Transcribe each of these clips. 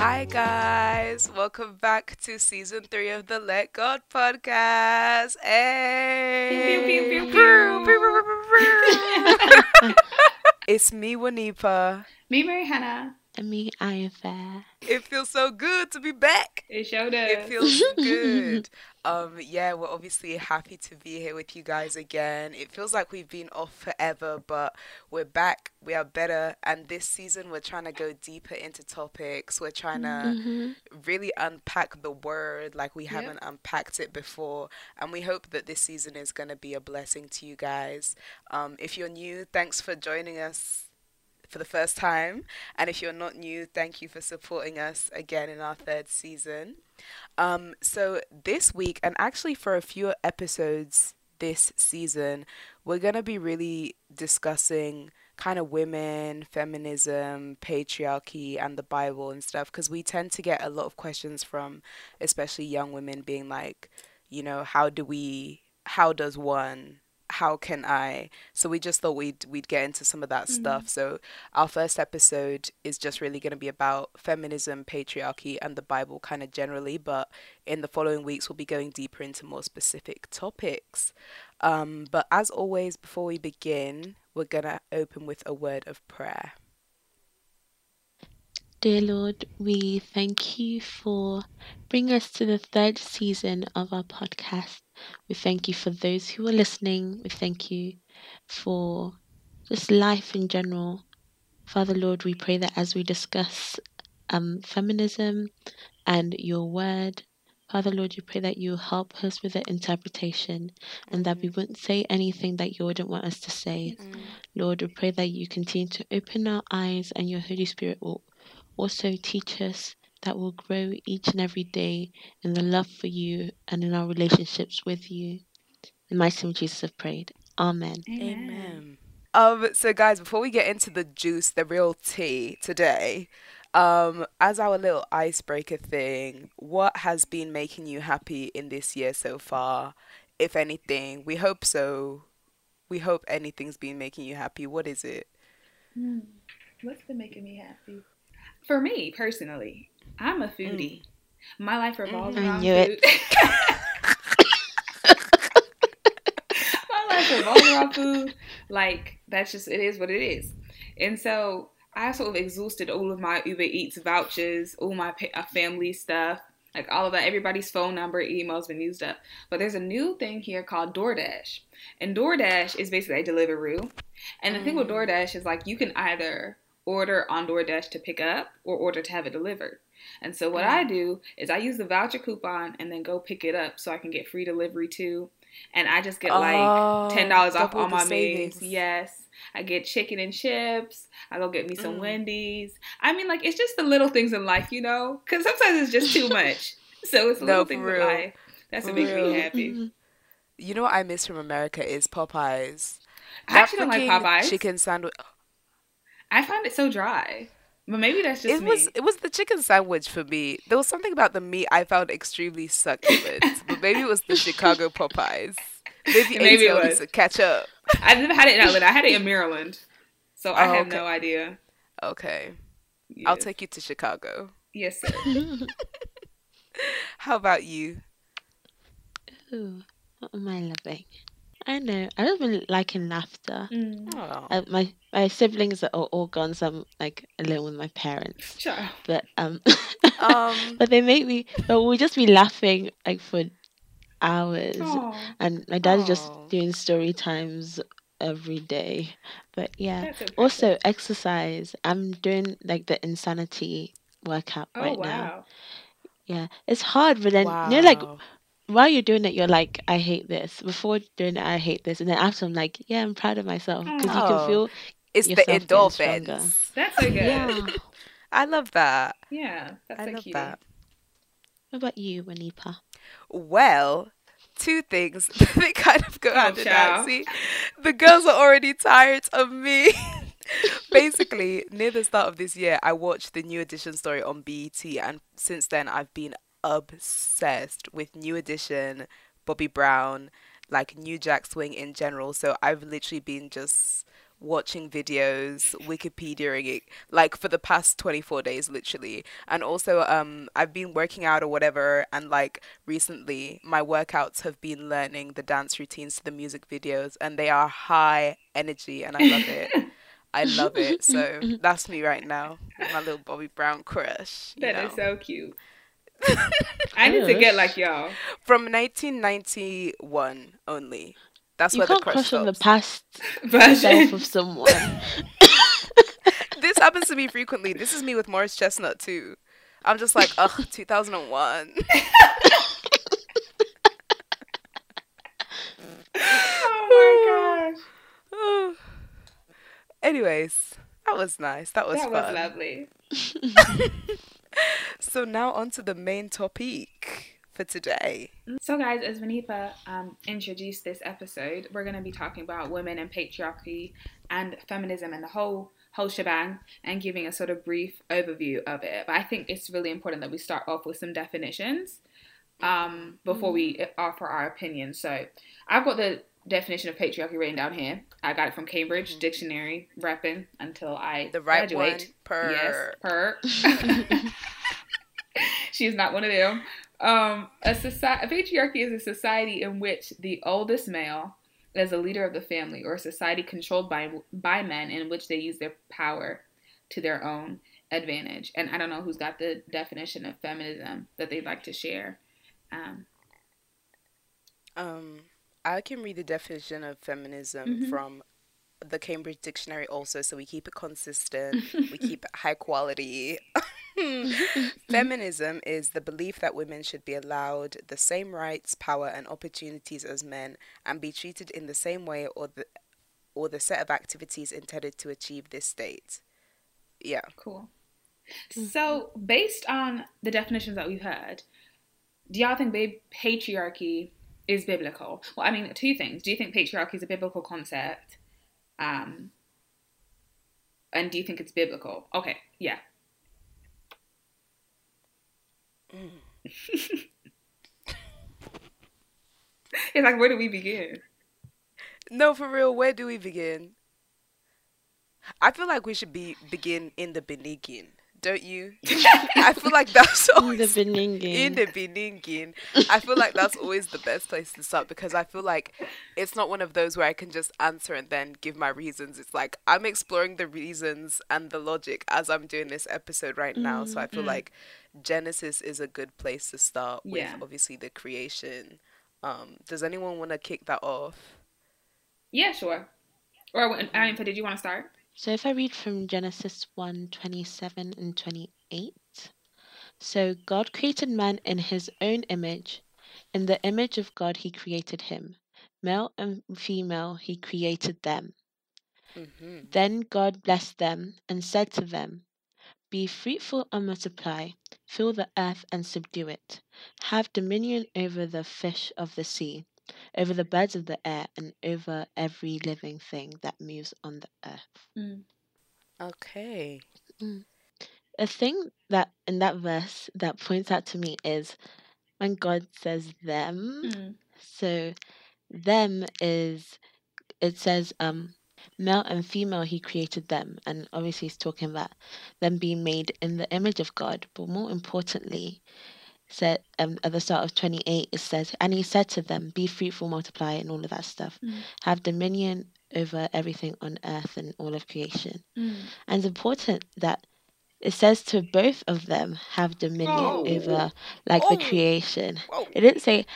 Hi, guys. Welcome back to season three of the Let God podcast. Hey. It's me, Wanipa. Me, Mary Hannah. And me, Ayanfe. It feels so good to be back. It showed up. It feels good. Um, yeah, we're obviously happy to be here with you guys again. It feels like we've been off forever, but we're back. We are better. And this season, we're trying to go deeper into topics. We're trying to Mm-hmm. really unpack the word like we haven't unpacked it before. And we hope that this season is going to be a blessing to you guys. Um, if you're new, thanks for joining us for the first time. And if you're not new, thank you for supporting us again in our third season. Um, so this week, and actually for a few episodes this season, we're going to be really discussing kind of women, feminism, patriarchy, and the Bible and stuff because we tend to get a lot of questions from especially young women being like, you know, how do we, how does one, how can I? So we just thought we'd we'd get into some of that stuff. So our first episode is just really going to be about feminism, patriarchy, and the Bible kind of generally, but in the following weeks we'll be going deeper into more specific topics. Um, but as always, before we begin, we're gonna open with a word of prayer. Dear Lord, we thank you for bringing us to the third season of our podcast. We thank you for those who are listening. We thank you for just life in general. Father Lord, we pray that as we discuss um, feminism and your word, Father Lord, you pray that you help us with the interpretation and that we wouldn't say anything that you wouldn't want us to say. Lord, we pray that you continue to open our eyes and your Holy Spirit will also teach us that will grow each and every day in the love for you and in our relationships with you. In my name, Jesus, I've prayed. Amen. Amen. Um, so guys, before we get into the juice, the real tea today, um, as our little icebreaker thing, what has been making you happy in this year so far? If anything, we hope so. We hope anything's been making you happy. What is it? What's been making me happy? For me personally, I'm a foodie. My life revolves Mm. I around knew food. My life revolves around food. Like that's just it is what it is. And so I sort of exhausted all of my Uber Eats vouchers, all my pa- uh, family stuff, like all of that. Everybody's phone number, emails been used up. But there's a new thing here called DoorDash, and DoorDash is basically a Deliveroo. And the thing with DoorDash is like you can either order on DoorDash to pick up or order to have it delivered. And so what I do is I use the voucher coupon and then go pick it up so I can get free delivery too. And I just get like ten dollars off all my meals. Yes. I get chicken and chips. I go get me some Mm. Wendy's. I mean, like it's just the little things in life, you know, because sometimes it's just too much. So it's the No, little things real. in life that's For what makes real. me happy. You know what I miss from America is Popeyes. I actually don't like Popeyes. Chicken sandwich. I find it so dry, but maybe that's just It me. was it was the chicken sandwich for me. There was something about the meat I found extremely succulent, but maybe it was the Chicago Popeyes. Maybe Maybe it was. needs to catch up. I've never had it in Atlanta. I had it in Maryland, so I Oh, have okay. no idea. Okay, I'll take you to Chicago. Yes, sir. How about you? Ooh, what am I loving? I don't know. I've just been liking laughter. Mm. Oh, Uh, my my siblings are all gone, so I'm like alone with my parents. Child. But um, um, but they make me. But we'll just be laughing like for hours. Aw, And my dad's just doing story times every day. But yeah. Also exercise. I'm doing like the insanity workout oh right wow. now. Yeah. It's hard, but then you know like wow. While you're doing it, you're like, I hate this. Before doing it, I hate this. And then after, I'm like, yeah, I'm proud of myself because you can feel it's the yourself getting stronger. endorphins. That's so good. Yeah. Yeah, I love that. Yeah, that's I so love cute. that. about you, Wanipa? Well, two things they kind of go hand in hand. See, the girls are already tired of me. Basically, near the start of this year, I watched the New Edition story on BET, and since then, I've been obsessed with New Edition, Bobby Brown, like New Jack Swing in general. So I've literally been just watching videos, Wikipediaing it, like for the past 24 days, literally. And also, um, I've been working out or whatever, and like recently, my workouts have been learning the dance routines to the music videos, and they are high energy, and I love it. I love it. So that's me right now, my little Bobby Brown crush. That know? is so cute. I need to get like y'all. From 1991 only. That's you where can't the crush, crush on the past version of someone. this happens to me frequently. This is me with Morris Chestnut too. I'm just like, ugh, 2001. oh my gosh. Anyways, that was nice. That was that fun. was lovely. so now on to the main topic for today. So, guys, as Wanipa um, introduced this episode, we're going to be talking about women and patriarchy and feminism and the whole whole shebang and giving a sort of brief overview of it. But I think it's really important that we start off with some definitions um, before we mm. offer our opinion. So, I've got the definition of patriarchy written down here. I got it from Cambridge mm-hmm. Dictionary, repping until I the right graduate. One, per yes, per. She's not one of them. Um, a, society, a patriarchy is a society in which the oldest male is a leader of the family, or a society controlled by by men in which they use their power to their own advantage. And I don't know who's got the definition of feminism that they'd like to share. Um, um I can read the definition of feminism mm-hmm. from the Cambridge Dictionary also, so we keep it consistent, we keep it high quality. Feminism is the belief that women should be allowed the same rights, power, and opportunities as men and be treated in the same way or the or the set of activities intended to achieve this state. Yeah. Cool. Mm-hmm. So, based on the definitions that we've heard, do y'all think babe, patriarchy is biblical? Well, I mean, two things. Do you think patriarchy is a biblical concept? Um, and do you think it's biblical? Okay, yeah. Mm. it's like, where do we begin? No, for real, where do we begin? I feel like we should be begin in the beginning don't you? I feel like that's always in the beginning. In the beginning, I feel like that's always the best place to start because I feel like it's not one of those where I can just answer and then give my reasons. It's like I'm exploring the reasons and the logic as I'm doing this episode right now. So I feel mm-hmm. like Genesis is a good place to start with yeah. obviously the creation. Um, does anyone want to kick that off? Yeah, sure. Or Anita, did you want to start? So if I read from Genesis 1 27 and 28. So God created man in his own image. In the image of God, he created him. Male and female, he created them. Mm-hmm. Then God blessed them and said to them, Be fruitful and multiply, fill the earth and subdue it. Have dominion over the fish of the sea, over the birds of the air, and over every living thing that moves on the earth. Mm. Okay. Mm. A thing that in that verse that points out to me is when God says them. Mm. So them is it says um male and female he created them and obviously he's talking about them being made in the image of God but more importantly said um, at the start of 28 it says and he said to them be fruitful multiply and all of that stuff mm. have dominion over everything on earth and all of creation mm. and it's important that it says to both of them have dominion oh. over like oh. the creation oh. it didn't say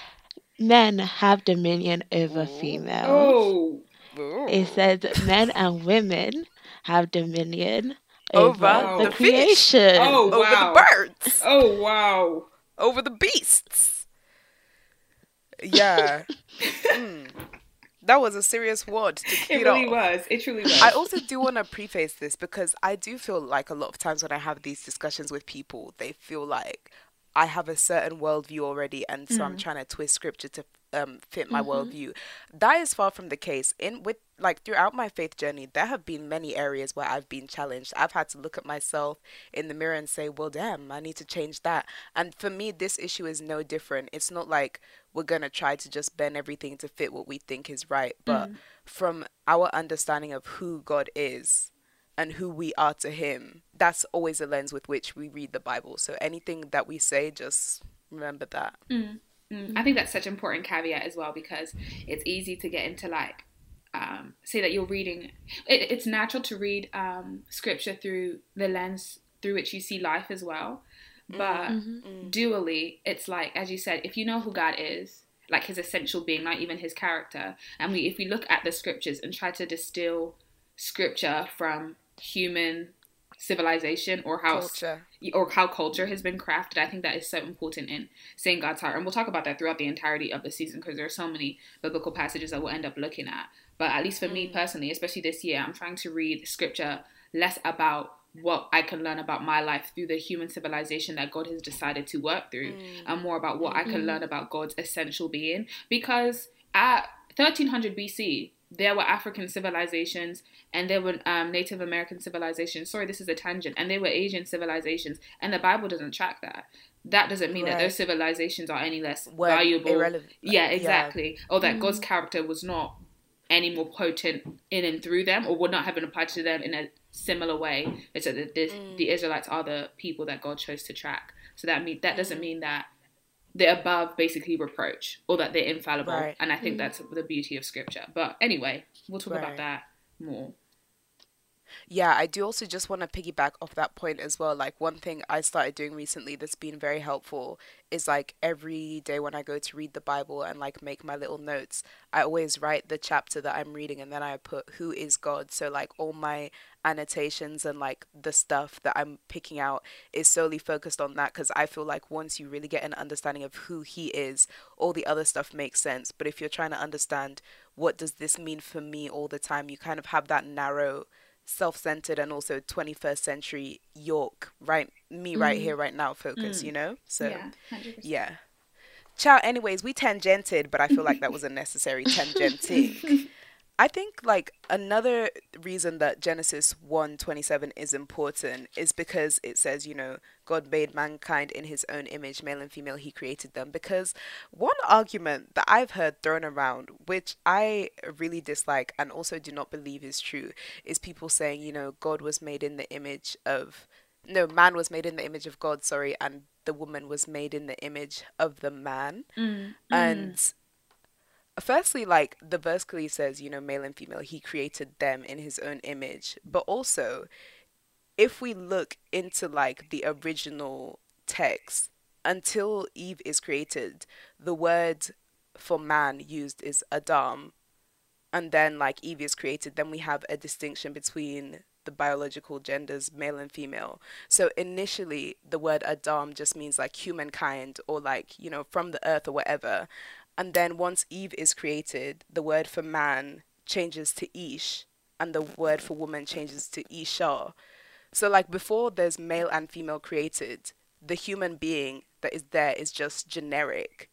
men have dominion over females oh. it said men and women have dominion over, over the, the creation. Oh, wow. Over the birds. Oh, wow over the beasts. Yeah. mm. That was a serious word to It really off. was. It truly was. I also do want to preface this because I do feel like a lot of times when I have these discussions with people, they feel like I have a certain worldview already, and so mm. I'm trying to twist scripture to um, fit my mm-hmm. worldview. That is far from the case. In with like throughout my faith journey, there have been many areas where I've been challenged. I've had to look at myself in the mirror and say, "Well, damn, I need to change that." And for me, this issue is no different. It's not like we're gonna try to just bend everything to fit what we think is right, but mm. from our understanding of who God is and who we are to Him, that's always a lens with which we read the Bible. So anything that we say, just remember that. Mm. Mm. I think that's such an important caveat as well because it's easy to get into like um, say that you're reading. It, it's natural to read um, scripture through the lens through which you see life as well. But mm-hmm. mm-hmm. dually, it's like as you said, if you know who God is, like His essential being, not even His character, and we if we look at the scriptures and try to distill scripture from human civilization or how culture. Or how culture has been crafted. I think that is so important in seeing God's heart, and we'll talk about that throughout the entirety of the season because there are so many biblical passages that we'll end up looking at. But at least for me mm. personally, especially this year, I'm trying to read scripture less about what I can learn about my life through the human civilization that God has decided to work through, mm. and more about what mm-hmm. I can mm-hmm. learn about God's essential being. Because at 1300 BC, there were African civilizations and there were um, Native American civilizations. Sorry, this is a tangent. And there were Asian civilizations, and the Bible doesn't track that. That doesn't mean right. that those civilizations are any less well, valuable. Irrelevant. Yeah, exactly. Yeah. Or that mm God's character was not any more potent in and through them, or would not have been applied to them in a similar way. It's that the, mm. the Israelites are the people that God chose to track. So that mean that doesn't mm. mean that they're above basically reproach or that they're infallible. Right. And I think mm. that's the beauty of scripture. But anyway, we'll talk right. about that more. Yeah, I do also just want to piggyback off that point as well. Like, one thing I started doing recently that's been very helpful is like every day when I go to read the Bible and like make my little notes, I always write the chapter that I'm reading and then I put who is God. So, like, all my annotations and like the stuff that I'm picking out is solely focused on that because I feel like once you really get an understanding of who he is, all the other stuff makes sense. But if you're trying to understand what does this mean for me all the time, you kind of have that narrow self-centered and also 21st century York, right? Me right mm. here, right now, focus, mm. you know? So, yeah. 100%. yeah. Ciao. Anyways, we tangented, but I feel like that was a necessary tangenting. I think like another reason that Genesis 1:27 is important is because it says, you know, God made mankind in his own image, male and female he created them. Because one argument that I've heard thrown around which I really dislike and also do not believe is true is people saying, you know, God was made in the image of no, man was made in the image of God, sorry, and the woman was made in the image of the man. Mm, and mm firstly like the verse clearly says you know male and female he created them in his own image. But also if we look into like the original text until eve is created the word for man used is adam. And then like eve is created then we have a distinction between the biological genders male and female. So initially the word adam just means like humankind or like you know from the earth or whatever and then once Eve is created, the word for man changes to Ish, and the word for woman changes to Isha. So, like before there's male and female created, the human being that is there is just generic.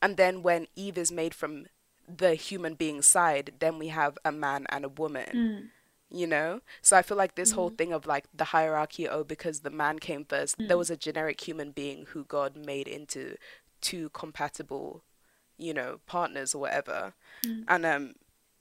And then when Eve is made from the human being side, then we have a man and a woman. Mm. You know? So I feel like this mm-hmm. whole thing of like the hierarchy, oh, because the man came first, mm. there was a generic human being who God made into two compatible you know, partners or whatever. Mm. And um,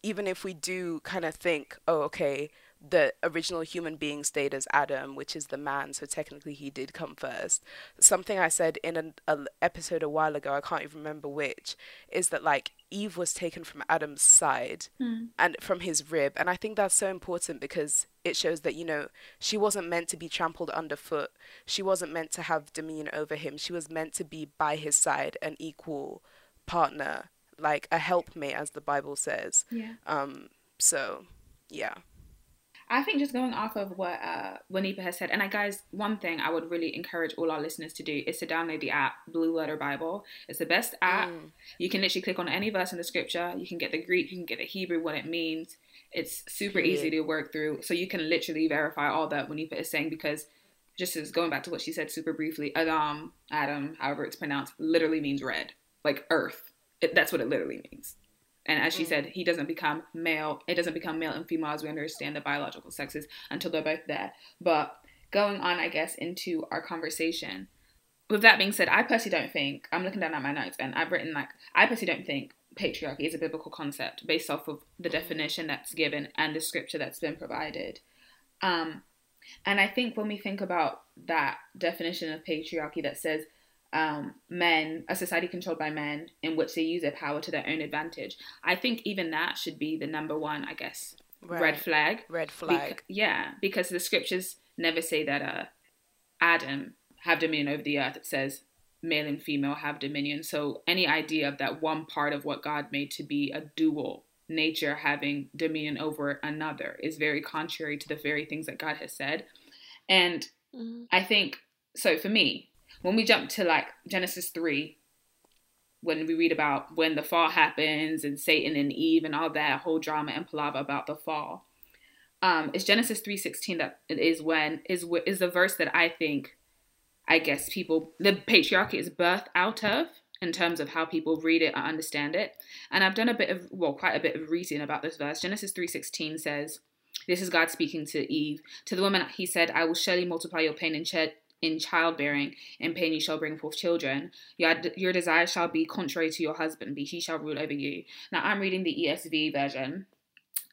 even if we do kind of think, oh, okay, the original human being stayed as Adam, which is the man, so technically he did come first. Something I said in an a episode a while ago, I can't even remember which, is that like Eve was taken from Adam's side mm. and from his rib, and I think that's so important because it shows that you know she wasn't meant to be trampled underfoot. She wasn't meant to have dominion over him. She was meant to be by his side, an equal partner, like a helpmate, as the Bible says. Yeah. Um. So, yeah. I think just going off of what uh, Wanipa has said, and I guys, one thing I would really encourage all our listeners to do is to download the app Blue Letter Bible. It's the best app. Mm. You can literally click on any verse in the scripture. You can get the Greek, you can get the Hebrew, what it means. It's super yeah. easy to work through, so you can literally verify all that Wanipa is saying because just as going back to what she said super briefly, Adam, Adam, however it's pronounced, literally means red like earth. it, that's what it literally means. And as she mm. said, he doesn't become male. It doesn't become male and female as we understand the biological sexes until they're both there. But going on, I guess, into our conversation. With that being said, I personally don't think I'm looking down at my notes and I've written like I personally don't think patriarchy is a biblical concept based off of the definition that's given and the scripture that's been provided. Um, and I think when we think about that definition of patriarchy that says um, men, a society controlled by men, in which they use their power to their own advantage, I think even that should be the number one, I guess, right. red flag. Red flag. yeah, because the scriptures never say that uh, Adam have dominion over the earth. It says male and female have dominion. So any idea of that one part of what God made to be a dual nature having dominion over another is very contrary to the very things that God has said. And mm-hmm. I think so for me, when we jump to like Genesis 3, when we read about when the fall happens and Satan and Eve and all that whole drama and palaver about the fall, um, it's Genesis 3:16 that is when is is the verse that I think I guess people the patriarchy is birthed out of in terms of how people read it or understand it. And I've done a bit of well, quite a bit of reading about this verse. Genesis 3:16 says, this is God speaking to Eve. To the woman, he said, I will surely multiply your pain in, ch- in childbearing, in pain you shall bring forth children. Your, your desire shall be contrary to your husband, but he shall rule over you. Now, I'm reading the ESV version,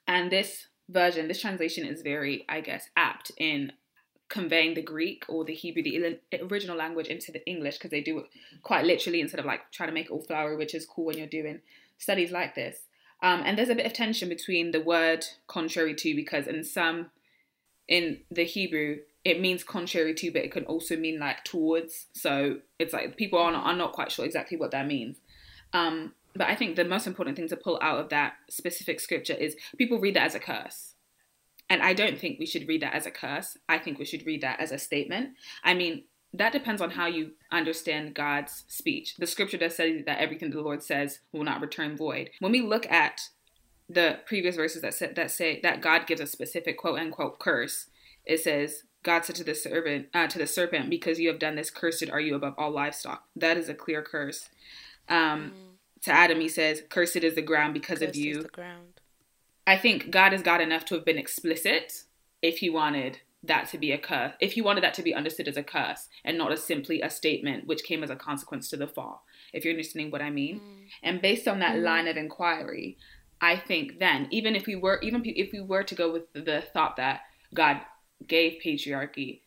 and this version, this translation is very, I guess, apt in conveying the Greek or the Hebrew, the original language, into the English because they do it quite literally instead of like trying to make it all flowery, which is cool when you're doing studies like this. Um, and there's a bit of tension between the word contrary to because in some, in the Hebrew, it means contrary to, but it can also mean like towards. So it's like people are not, are not quite sure exactly what that means. Um, but I think the most important thing to pull out of that specific scripture is people read that as a curse. And I don't think we should read that as a curse. I think we should read that as a statement. I mean, that depends on how you understand God's speech. The scripture does say that everything the Lord says will not return void. When we look at the previous verses that say, that say that God gives a specific quote unquote curse, it says, God said to the serpent, uh, to the serpent, because you have done this, cursed are you above all livestock. That is a clear curse. Um, mm. To Adam, he says, "Cursed is the ground because cursed of you." the ground. I think God is God enough to have been explicit if he wanted that to be a curse, if he wanted that to be understood as a curse and not as simply a statement which came as a consequence to the fall, if you're understanding what I mean. Mm. And based on that mm. line of inquiry, I think then, even if we were, even if we were to go with the thought that God gave patriarchy,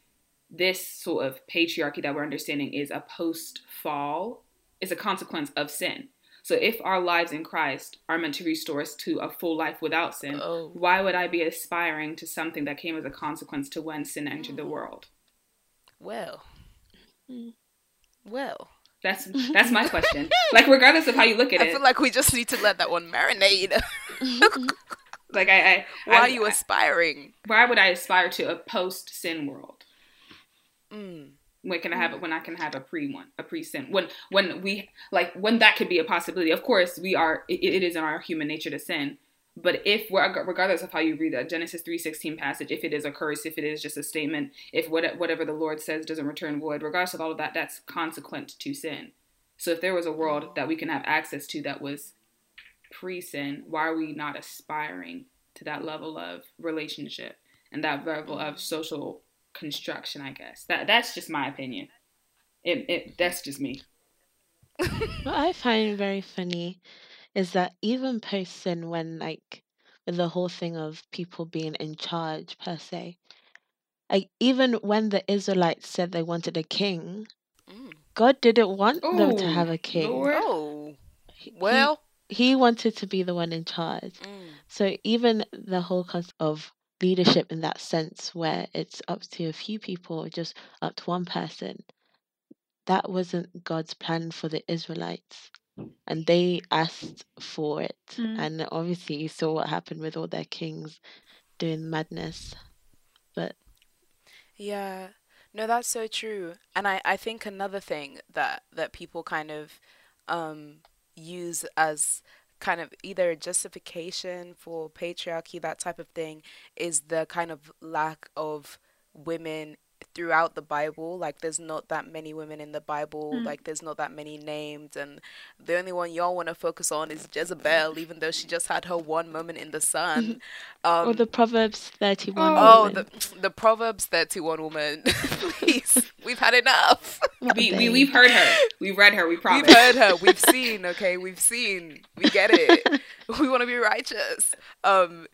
this sort of patriarchy that we're understanding is a post fall, is a consequence of sin. So if our lives in Christ are meant to restore us to a full life without sin, oh. why would I be aspiring to something that came as a consequence to when sin entered the oh. world? Well. Hmm. Well. That's that's my question. like regardless of how you look at I it. I feel like we just need to let that one marinate. like I, I Why I, are you aspiring? Why would I aspire to a post sin world? Mm when can I have it when I can have a pre one, a pre sin? When when we like when that could be a possibility. Of course, we are. it, it is in our human nature to sin. But if regardless of how you read that Genesis three sixteen passage, if it is a curse, if it is just a statement, if what, whatever the Lord says doesn't return void, regardless of all of that, that's consequent to sin. So if there was a world that we can have access to that was pre sin, why are we not aspiring to that level of relationship and that level of social construction, I guess. That that's just my opinion. It it that's just me. what I find very funny is that even post sin when like with the whole thing of people being in charge per se. Like even when the Israelites said they wanted a king, mm. God didn't want Ooh, them to have a king. Lord. Oh. Well, he, wanted to be the one in charge. Mm. So even the whole concept of leadership in that sense where it's up to a few people or just up to one person that wasn't god's plan for the israelites and they asked for it mm. and obviously you saw what happened with all their kings doing madness but yeah no that's so true and i i think another thing that that people kind of um use as kind of either justification for patriarchy, that type of thing, is the kind of lack of women throughout the Bible. Like, there's not that many women in the Bible. Mm. Like, there's not that many named, and the only one y'all want to focus on is Jezebel, even though she just had her one moment in the sun. Um, or the Proverbs 31 oh, woman. the the Proverbs thirty-one woman. Please, we've had enough. We, we, we've heard her. We've read her. We promise. We've heard her. We've seen. Okay, we've seen. We get it. we want to be righteous. Um,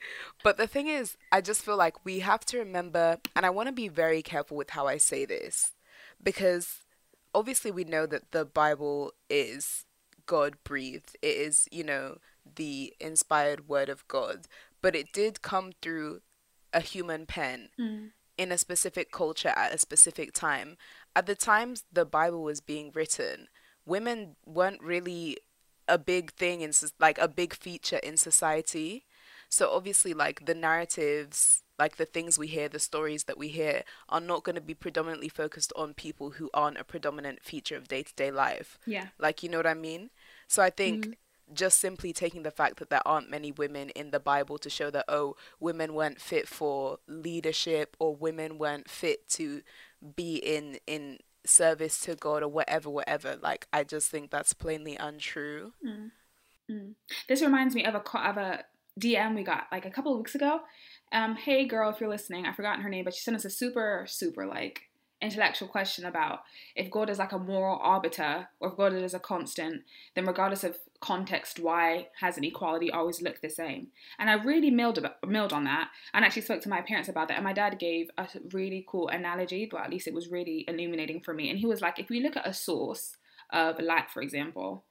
but the thing is, I just feel like we have to remember, and I want to be very careful with how I say this, because obviously we know that the Bible is God breathed. It is, you know, the inspired word of God, but it did come through a human pen Mm. in a specific culture at a specific time. At the times the Bible was being written, women weren't really a big thing in like a big feature in society. So obviously like the narratives, like the things we hear, the stories that we hear are not going to be predominantly focused on people who aren't a predominant feature of day-to-day life. Yeah. Like, you know what I mean? So I think mm-hmm. just simply taking the fact that there aren't many women in the Bible to show that, oh, women weren't fit for leadership or women weren't fit to be in, in service to God or whatever, whatever. Like, I just think that's plainly untrue. This reminds me of a of a DM we got like a couple of weeks ago. Um, hey girl, if you're listening, I've forgotten her name, but she sent us a super super like intellectual question about if God is like a moral arbiter or if God is a constant, then regardless of context, why has inequality always looked the same? And I really milled about, milled on that, and actually spoke to my parents about that. And my dad gave a really cool analogy, but at least it was really illuminating for me. And he was like, if we look at a source of light, for example,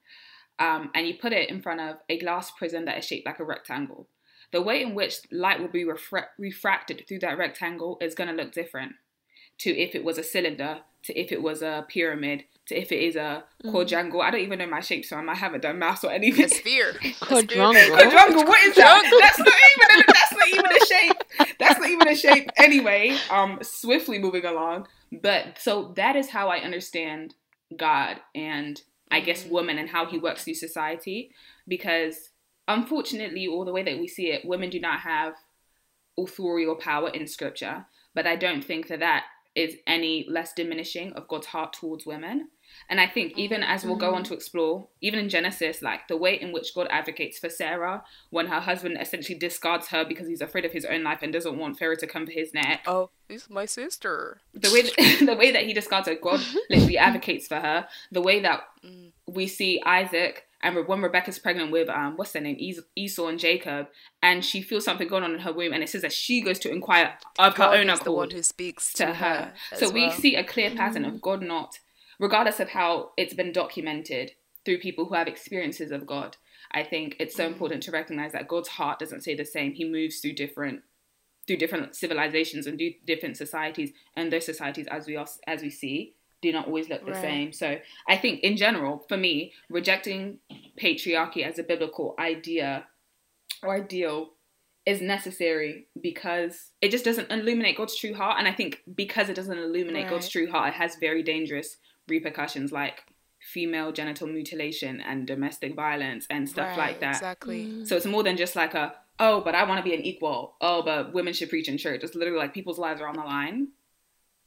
um, and you put it in front of a glass prism that is shaped like a rectangle, the way in which light will be refra- refracted through that rectangle is going to look different to if it was a cylinder, to if it was a pyramid, to if it is a quadrangle. I don't even know my shapes, so I might haven't done maths or anything. A sphere. A sphere. Quadrangle. Quadrangle, what is that? That's not even a, that's not even a shape. That's not even a shape. Anyway, um, swiftly moving along. But so that is how I understand God and I guess woman and how he works through society. Because unfortunately, or the way that we see it, women do not have authorial power in scripture. But I don't think that that is any less diminishing of God's heart towards women. And I think even mm-hmm. as we'll go on mm-hmm. to explore, even in Genesis, like the way in which God advocates for Sarah when her husband essentially discards her because he's afraid of his own life and doesn't want Pharaoh to come for his neck. Oh, it's my sister. The way that, the way that he discards her, God literally advocates for her. The way that mm. we see Isaac and when Rebecca's pregnant with um what's their name Es- Esau and Jacob, and she feels something going on in her womb, and it says that she goes to inquire of her God own is the one accord who speaks to her. as So we see a clear pattern of God not, regardless of how it's been documented through people who have experiences of God. I think it's so important to recognize that God's heart doesn't stay the same. He moves through different through different civilizations and do different societies, and those societies, as we als- as we see, do not always look the Right. same. So I think, in general, for me, rejecting patriarchy as a biblical idea or ideal is necessary because it just doesn't illuminate God's true heart. And I think because it doesn't illuminate God's true heart, it has very dangerous repercussions like female genital mutilation and domestic violence and stuff Right, like that. Exactly. Mm. So it's more than just like a, oh, but I want to be an equal. Oh, but women should preach in church. It's literally like people's lives are on the line.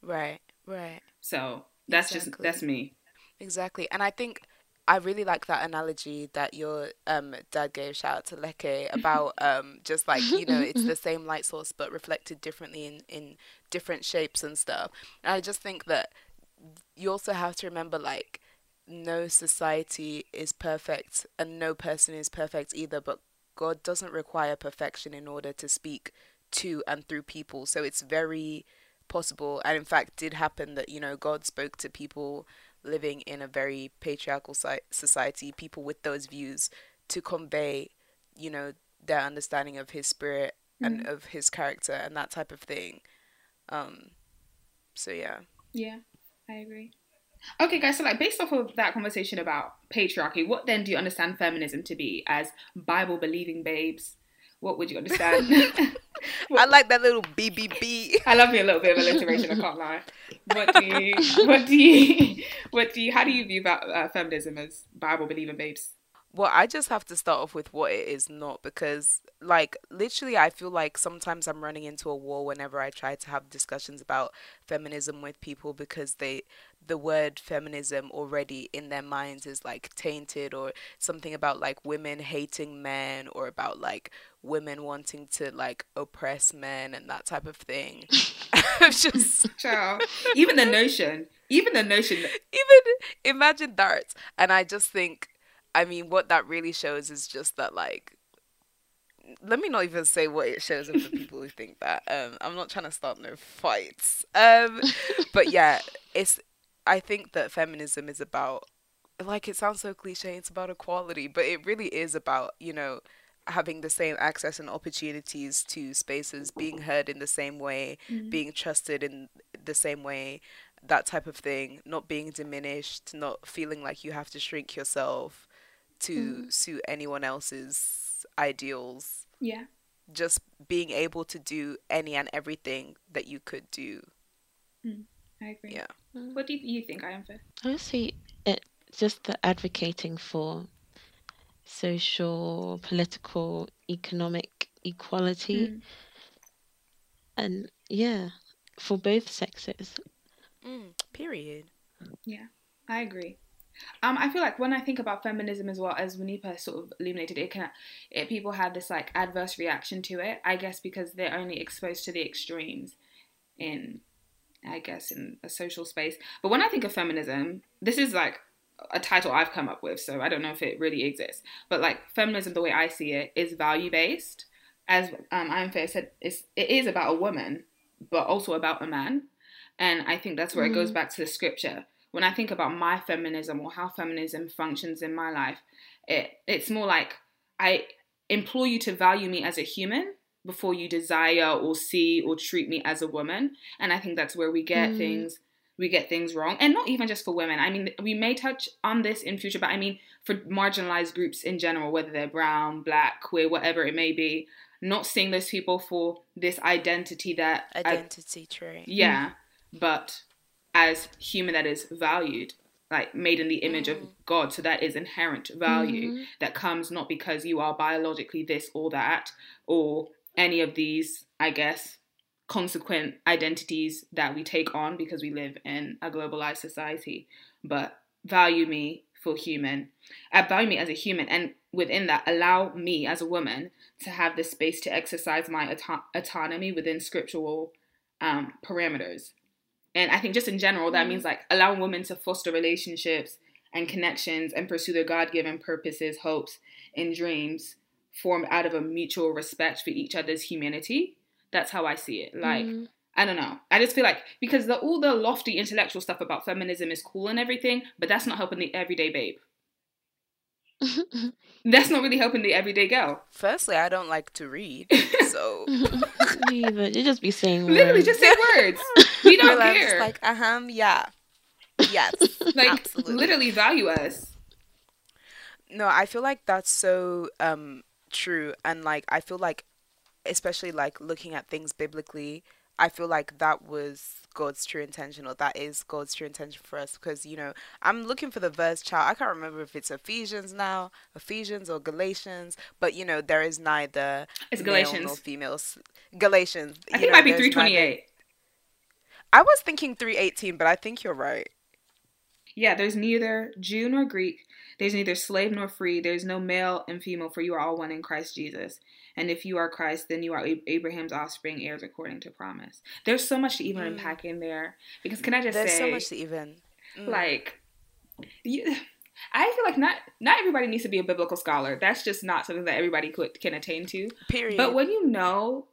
Right. Right. So that's just, that's me. Exactly. And I think I really like that analogy that your um dad gave, shout out to Leke, about um just like, you know, it's the same light source but reflected differently in, in different shapes and stuff. And I just think that you also have to remember like no society is perfect and no person is perfect either, but God doesn't require perfection in order to speak to and through people. So it's very possible and in fact did happen that you know God spoke to people living in a very patriarchal society, people with those views to convey, you know, their understanding of his spirit and of his character and that type of thing. Um so yeah. Yeah, I agree. Okay, guys, so like based off of that conversation about patriarchy, what then do you understand feminism to be as Bible believing babes? What would you understand? I like that little BBB. I love me a little bit of alliteration. I can't lie. What do you? What do you? What do you? How do you view about uh, feminism as Bible believing babes? Well, I just have to start off with what it is not because, like, literally, I feel like sometimes I'm running into a wall whenever I try to have discussions about feminism with people because they, the word feminism already in their minds is like tainted or something about like women hating men or about like women wanting to like oppress men and that type of thing. just Child. even the notion, even the notion, even imagine that, and I just think I mean, what that really shows is just that, like, let me not even say what it shows of the people who think that. Um, I'm not trying to start no fights. Um, but yeah, it's. I think that feminism is about, like, it sounds so cliche. It's about equality, but it really is about, you know, having the same access and opportunities to spaces, being heard in the same way, mm-hmm. being trusted in the same way, that type of thing. Not being diminished, not feeling like you have to shrink yourself to mm. suit anyone else's ideals. Yeah. Just being able to do any and everything that you could do. Mm. I agree. Yeah. Mm. What do you think, Ayanfe? I would say it just the advocating for social, political, economic equality. Mm. And yeah, for both sexes. Mm, period. Yeah, I agree. Um, I feel like when I think about feminism as well, as Wanipa sort of illuminated, it can it, people have this like adverse reaction to it. I guess because they're only exposed to the extremes in, I guess, in a social space. But when I think of feminism, this is like a title I've come up with, so I don't know if it really exists. But like feminism, the way I see it, is value based. As um, Ayanfe said, it's, it is about a woman, but also about a man. And I think that's where mm. it goes mm. back to the scripture when I think about my feminism or how feminism functions in my life, it it's more like I implore you to value me as a human before you desire or see or treat me as a woman. And I think that's where we get mm. things we get things wrong. And not even just for women. I mean, we may touch on this in future, but I mean for marginalized groups in general, whether they're brown, black, queer, whatever it may be, not seeing those people for this identity that identity I, trait. Yeah. Mm. But as human that is valued like made in the image mm. of God. So that is inherent value mm-hmm. that comes not because you are biologically this or that or any of these, I guess, consequent identities that we take on because we live in a globalized society, but value me for human, uh, value me as a human, and within that, allow me as a woman to have the space to exercise my auto- autonomy within scriptural um, parameters. And I think just in general, that mm means like allowing women to foster relationships and connections and pursue their God given purposes, hopes, and dreams formed out of a mutual respect for each other's humanity. That's how I see it. Like, mm I don't know. I just feel like because the, all the lofty intellectual stuff about feminism is cool and everything, but that's not helping the everyday babe. That's not really helping the everyday girl. Firstly, I don't like to read, so me. You just be saying literally words. just say words. We don't Real care. Like, uh huh, yeah, yes, like absolutely. literally value us. No, I feel like that's so um true, and like I feel like, especially like looking at things biblically, I feel like that was God's true intention, or that is God's true intention for us. Because you know, I'm looking for the verse, child. I can't remember if it's Ephesians now, Ephesians or Galatians, but you know, there is neither it's Galatians nor females. Galatians. I think know, it might be three twenty eight. I was thinking three eighteen, but I think you're right. Yeah, there's neither Jew nor Greek. There's neither slave nor free. There's no male and female, for you are all one in Christ Jesus. And if you are Christ, then you are Abraham's offspring, heirs according to promise. There's so much to even mm. unpack in there. Because can I just There's say, so much to even mm. like, you, I feel like not not everybody needs to be a biblical scholar. That's just not something that everybody could, can attain to. Period. But when you know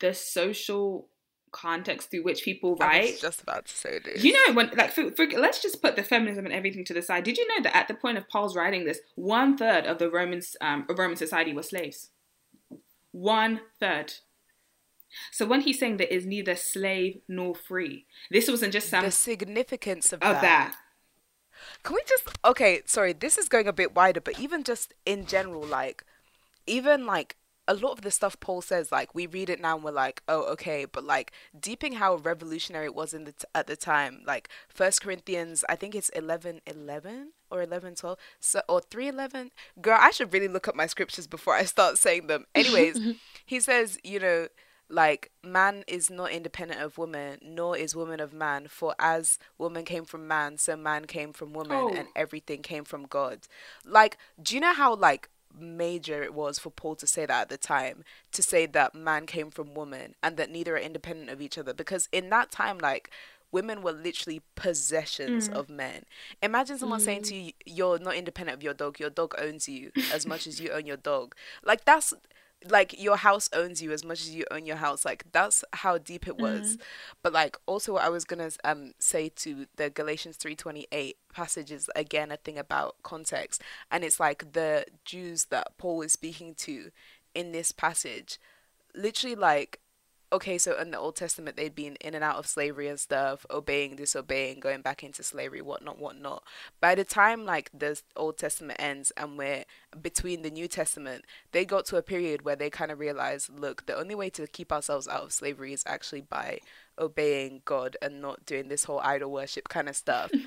the social context through which people write. I was just about to say this. You know, when like for, for, let's just put the feminism and everything to the side. Did you know that at the point of Paul's writing this, one third of the Romans um, Roman society were slaves. One third. So when he's saying there is neither slave nor free, this wasn't just some the significance of, of that. that. Can we just okay? Sorry, this is going a bit wider, but even just in general, like even like a lot of the stuff Paul says, like we read it now and we're like, oh, okay, but like deeping how revolutionary it was in the t- at the time, like First Corinthians, I think it's 11, 11 or 11, 12, so or three eleven. Girl, I should really look up my scriptures before I start saying them. Anyways, he says, you know, like man is not independent of woman, nor is woman of man. For as woman came from man, so man came from woman, Oh. and everything came from God. Like, do you know how like major it was for Paul to say that at the time, to say that man came from woman and that neither are independent of each other? Because in that time, like women were literally possessions mm. of men. Imagine someone saying to mm. you, "You're not independent of your dog. Your dog owns you as much as you own your dog." Like that's like your house owns you as much as you own your house. Like that's how deep it was. But like also what i was gonna um say to the galatians 3.28 passage is again a thing about context. And it's like the jews that paul is speaking to in this passage literally like okay, so in the Old Testament, they'd been in and out of slavery and stuff, obeying, disobeying, going back into slavery, whatnot, whatnot. By the time like the Old Testament ends and we're between the New Testament, they got to a period where they kind of realized, look, the only way to keep ourselves out of slavery is actually by obeying God and not doing this whole idol worship kind of stuff.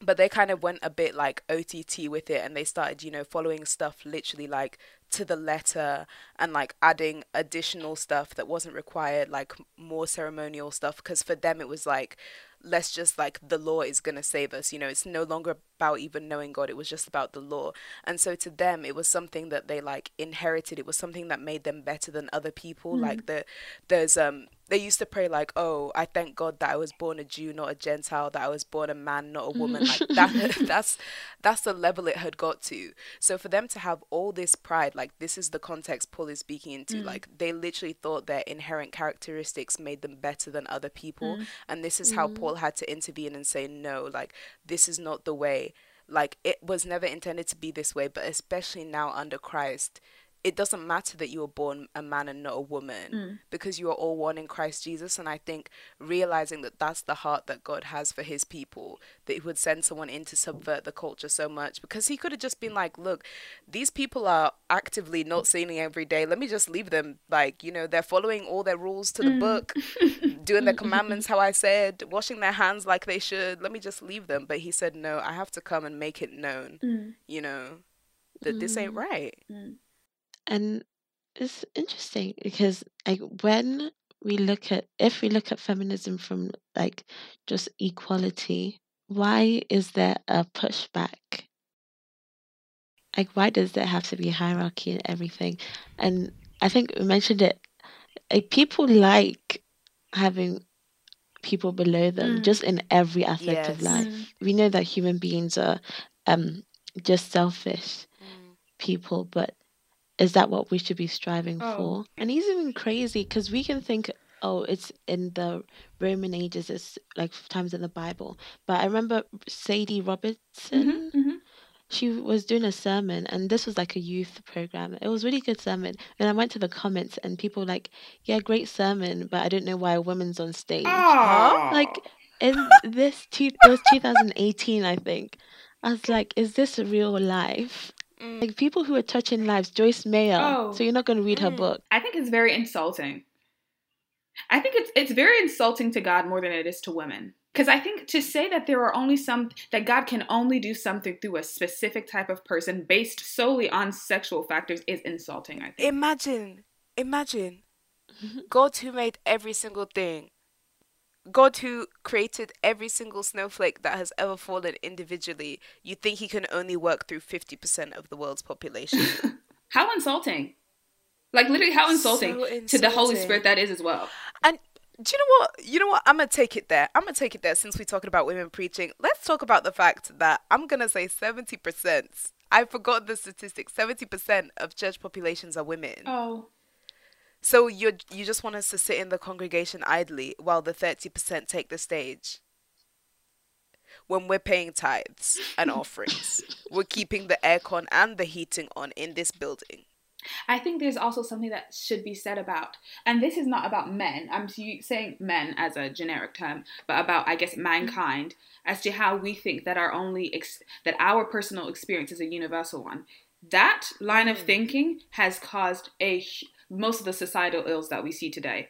but they kind of went a bit like OTT with it and they started, you know, following stuff literally like to the letter and like adding additional stuff that wasn't required, like more ceremonial stuff. Because for them, it was like, let's just like the law is going to save us. You know, it's no longer about even knowing God, it was just about the law. And so to them, it was something that they like inherited, it was something that made them better than other people. Like the, there's, um, they used to pray like, "Oh, I thank God that I was born a Jew, not a Gentile. That I was born a man, not a woman." Like mm. that. that's that's the level it had got to. So for them to have all this pride, like this is the context Paul is speaking into. Mm. Like they literally thought their inherent characteristics made them better than other people, mm. and this is how Paul had to intervene and say, "No, like this is not the way." Like it was never intended to be this way, but especially now under Christ it doesn't matter that you were born a man and not a woman mm. because you are all one in Christ Jesus. And I think realizing that that's the heart that God has for his people, that he would send someone in to subvert the culture so much because he could have just been like, look, these people are actively not sinning every day. Let me just leave them. Like, you know, they're following all their rules to the mm. book, doing their commandments how I said, washing their hands like they should. Let me just leave them. But he said, no, I have to come and make it known, mm. you know, that this ain't right. And it's interesting because like when we look at if we look at feminism from like just equality, why is there a pushback? Like why does there have to be hierarchy and everything? And I think we mentioned it. Like people like having people below them Mm. just in every aspect of life. Mm. We know that human beings are um just selfish people, but is that what we should be striving Oh. for? And he's even crazy because we can think, oh, it's in the Roman ages, it's like times in the Bible. But I remember Sadie Robertson, Mhm, mhm. she was doing a sermon, and this was like a youth program. It was really good sermon. And I went to the comments, and people were like, yeah, great sermon, but I don't know why a woman's on stage. Aw. Like in this, two, it was 2018, I think. I was like, is this real life? Mm. Like people who are touching lives, Joyce Meyer. Oh. So you're not going to read her Mm. book. I think it's very insulting. I think it's it's very insulting to God more than it is to women. Because I think to say that there are only some that God can only do something through a specific type of person based solely on sexual factors is insulting. I think. Imagine, imagine God who made every single thing, God who created every single snowflake that has ever fallen individually. You think he can only work through 50% of the world's population? How insulting! Like literally, how insulting So to the Holy. Spirit that is as well. and do you know what? You know what? I'm gonna take it there. I'm gonna take it there since we're talking about women preaching. Let's talk about the fact that I'm gonna say 70%. I forgot the statistic. 70% of church populations are women. Oh, So you you just want us to sit in the congregation idly while the thirty percent take the stage? When we're paying tithes and offerings, we're keeping the aircon and the heating on in this building. I think there's also something that should be said about, and this is not about men. I'm saying men as a generic term, but about I guess mankind as to how we think that our only ex- that our personal experience is a universal one. that line of mm. thinking has caused a most of the societal ills that we see today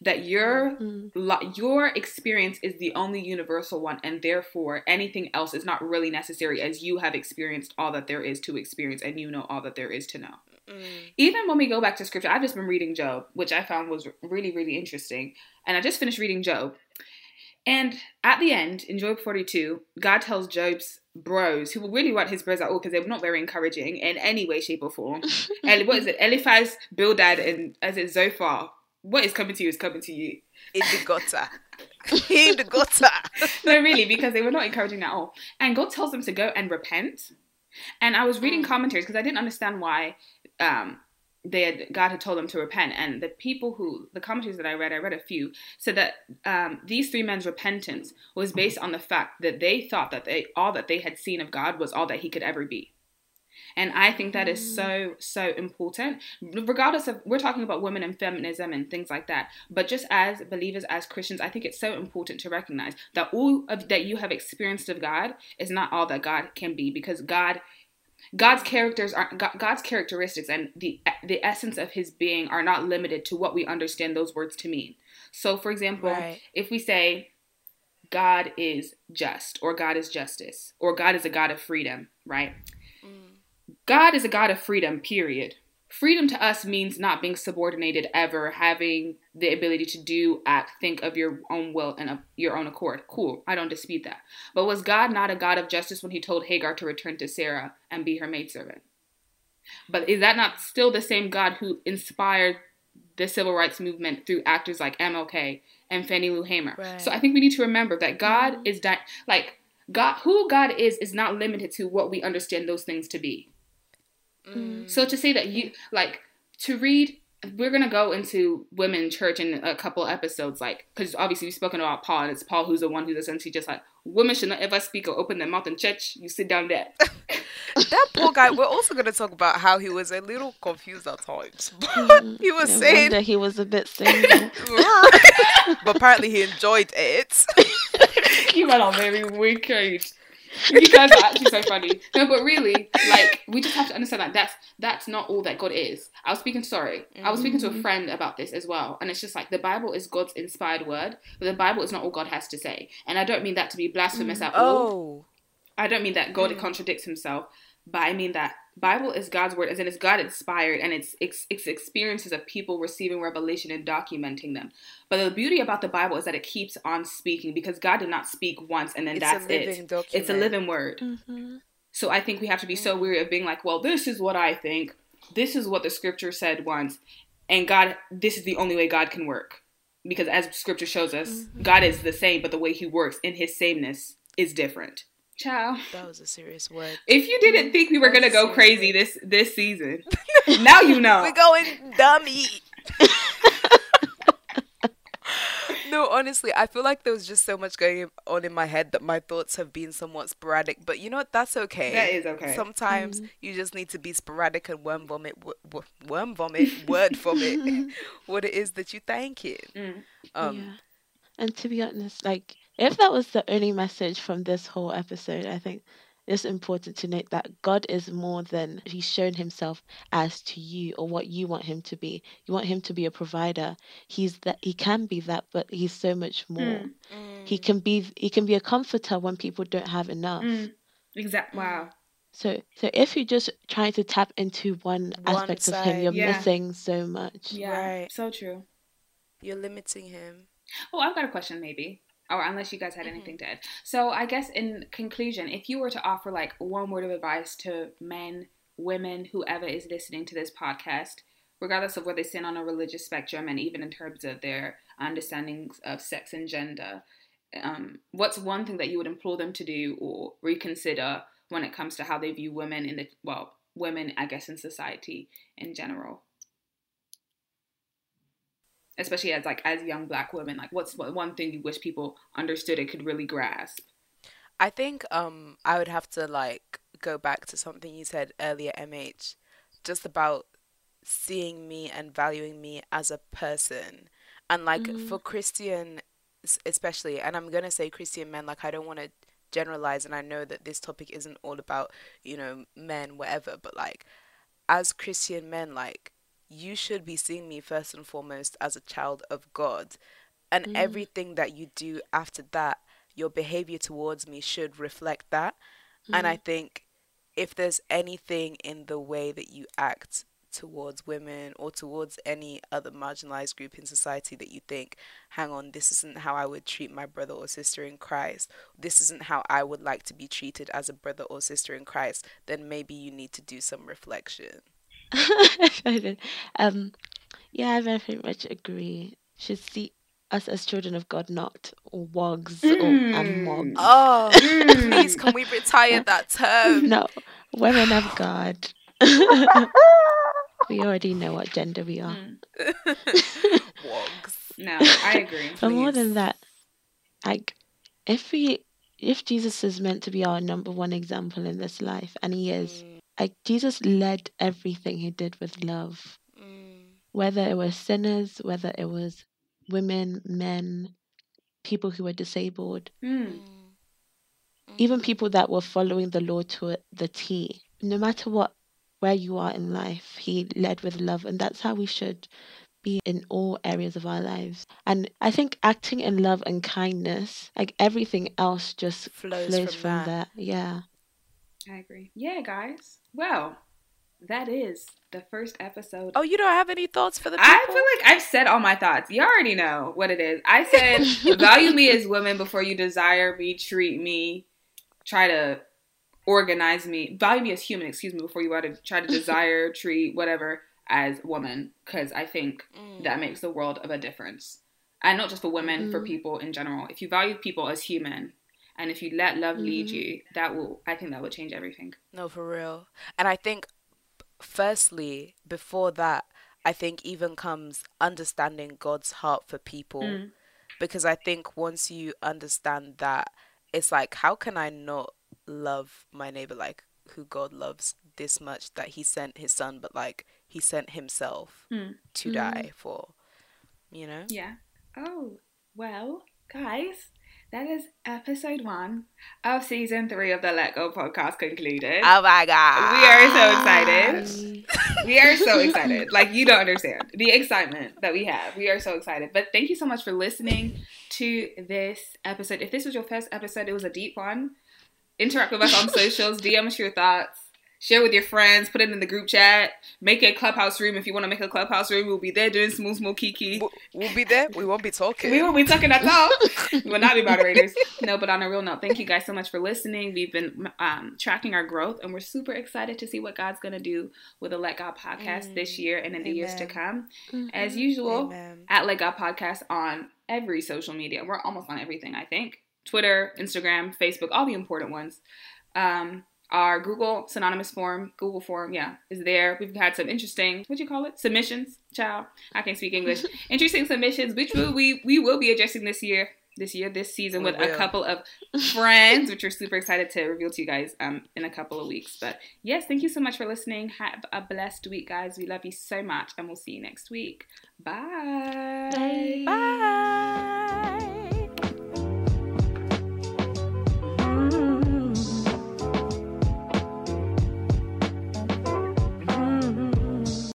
that your mm-hmm. your experience is the only universal one and therefore anything else is not really necessary as you have experienced all that there is to experience and you know all that there is to know mm. even when we go back to scripture i've just been reading job which i found was really really interesting and i just finished reading job and at the end in job 42 god tells job's bros who will really want his bros at all because they were not very encouraging in any way shape or form and what is it eliphaz bildad and as it zophar what is coming to you is coming to you. In the gutter. in the gutter. no, really, because they were not encouraging at all. And God tells them to go and repent. And I was reading mm. commentaries because I didn't understand why um, they had, God had told them to repent. And the people who, the commentaries that I read, I read a few, said that um, these three men's repentance was based on the fact that they thought that they all that they had seen of God was all that He could ever be. And I think that is mm. so, so important. Regardless of, we're talking about women and feminism and things like that. But just as believers, as Christians, I think it's so important to recognize that all of that you have experienced of God is not all that God can be because God God's characters are God's characteristics and the the essence of his being are not limited to what we understand those words to mean. So for example, right. if we say God is just or God is justice or God is a God of freedom, right? Mm. God is a God of freedom, period. Freedom to us means not being subordinated ever, having the ability to do, act, think of your own will and of your own accord. Cool, I don't dispute that. But was God not a God of justice when he told Hagar to return to Sarah and be her maidservant? But is that not still the same God who inspired the civil rights movement through actors like MLK and Fannie Lou Hamer? Right. So I think we need to remember that God mm-hmm. is di- like God. Who God is is not limited to what we understand those things to be. Mm. So to say that you like to read we're gonna go into women church in a couple episodes, like because obviously we've spoken about Paul, and it's Paul who's the one who's essentially just like women should not ever speak or open their mouth in church. You sit down there. that poor guy. We're also gonna talk about how he was a little confused at times. Mm, he was saying that he was a bit single, but apparently he enjoyed it. he went on very wicked you guys are actually so funny. No, but really, like we just have to understand that that's that's not all that God is. I was speaking, sorry. I was speaking to a mm-hmm. friend about this as well, and it's just like the Bible is God's inspired word, but the Bible is not all God has to say. And I don't mean that to be blasphemous mm. at all. Oh. I don't mean that God mm. contradicts Himself, but I mean that Bible is God's word, as in it's God inspired, and it's, it's, it's experiences of people receiving revelation and documenting them. But the beauty about the Bible is that it keeps on speaking because God did not speak once and then it's that's it. Document. It's a living word. Mm-hmm. So I think we have to be so weary of being like, well, this is what I think. This is what the scripture said once, and God, this is the only way God can work. Because as scripture shows us, mm-hmm. God is the same, but the way He works in His sameness is different. Ciao. That was a serious word. If you didn't think we were gonna go crazy word. this this season, now you know. We're going dummy. no, honestly, I feel like there was just so much going on in my head that my thoughts have been somewhat sporadic. But you know what? That's okay. That is okay. Sometimes mm. you just need to be sporadic and worm vomit, w- w- worm vomit, word vomit, what it is that you thank it. Mm. Um, yeah. And to be honest, like if that was the only message from this whole episode, I think it's important to note that God is more than He's shown Himself as to you or what you want Him to be. You want Him to be a provider. He's that He can be that, but He's so much more. Mm. He can be He can be a comforter when people don't have enough. Mm. Exactly. Wow. So, so if you're just trying to tap into one, one aspect side, of him, you're yeah. missing so much. Yeah, right. So true. You're limiting him. Oh, I've got a question, maybe or unless you guys had mm-hmm. anything to add. So I guess in conclusion, if you were to offer like one word of advice to men, women, whoever is listening to this podcast, regardless of where they sit on a religious spectrum and even in terms of their understandings of sex and gender, um, what's one thing that you would implore them to do or reconsider when it comes to how they view women in the well, women, I guess, in society in general? Especially as like as young black women like what's one thing you wish people understood and could really grasp i think um i would have to like go back to something you said earlier mh just about seeing me and valuing me as a person and like mm-hmm. for christian especially and i'm gonna say christian men like i don't want to generalize and I know that this topic isn't all about, you know, men whatever, but like as Christian men like you should be seeing me first and foremost as a child of God and mm. everything that you do after that your behavior towards me should reflect that. Mm. And I mm. think if there's anything in the way that you act towards women or towards any other marginalized group in society that you think, hang on, this isn't how I would treat my brother or sister in Christ, this isn't how I would like to be treated as a brother or sister in Christ, then maybe you need to do some reflection. um, yeah, I very much agree. Should see us as children of God, not wogs mm. or amogs. Oh, mm. please, can we retire that term? No, women of God. we already know what gender we are. Mm. wogs. No, I agree. But more than that, like, if we, if Jesus is meant to be our number one example in this life, and he is, mm. Like, Jesus led everything he did with love. Mm. Whether it was sinners, whether it was women, men, people who were disabled, mm. even people that were following the law to the T. No matter what, where you are in life, He led with love, and that's how we should be in all areas of our lives. And I think acting in love and kindness, like everything else, just flows, flows from, from that. that. Yeah. I agree. Yeah, guys. Well, that is the first episode. Oh, you don't have any thoughts for the people? I feel like I've said all my thoughts. You already know what it is. I said value me as women before you desire me, treat me, try to organize me, value me as human, excuse me, before you try to desire, treat, whatever as woman, because I think mm. that makes the world of a difference. And not just for women, mm. for people in general. If you value people as human, and if you let love lead you, that will, I think that will change everything. No, for real. And I think firstly, before that, I think even comes understanding God's heart for people. Mm. Because I think once you understand that, it's like, how can I not love my neighbor like who God loves this much that he sent his son, but like he sent himself mm. to mm. die for, you know? Yeah. Oh, well, guys, that is episode one of season three of the Let God podcast concluded. Oh my god. We are so excited. we are so excited. Like you don't understand the excitement that we have. We are so excited. But thank you so much for listening to this episode. If this was your first episode, it was a deep one. Interact with us on socials, DM us your thoughts share with your friends, put it in the group chat, make a clubhouse room. If you want to make a clubhouse room, we'll be there doing smooth, smooth, kiki. We'll be there. We won't be talking. we won't be talking at all. we will not be moderators. No, but on a real note, thank you guys so much for listening. We've been um, tracking our growth, and we're super excited to see what God's going to do with the Let God podcast mm. this year and in the years to come. Mm-hmm. As usual, Amen. at Let God podcast on every social media. We're almost on everything, I think. Twitter, Instagram, Facebook, all the important ones. Um, our Google synonymous form, Google form, yeah, is there. We've had some interesting, what do you call it? Submissions, child. I can't speak English. interesting submissions, which will, we we will be addressing this year, this year, this season we with will. a couple of friends, which we're super excited to reveal to you guys um in a couple of weeks. But yes, thank you so much for listening. Have a blessed week, guys. We love you so much, and we'll see you next week. Bye. Bye. Bye.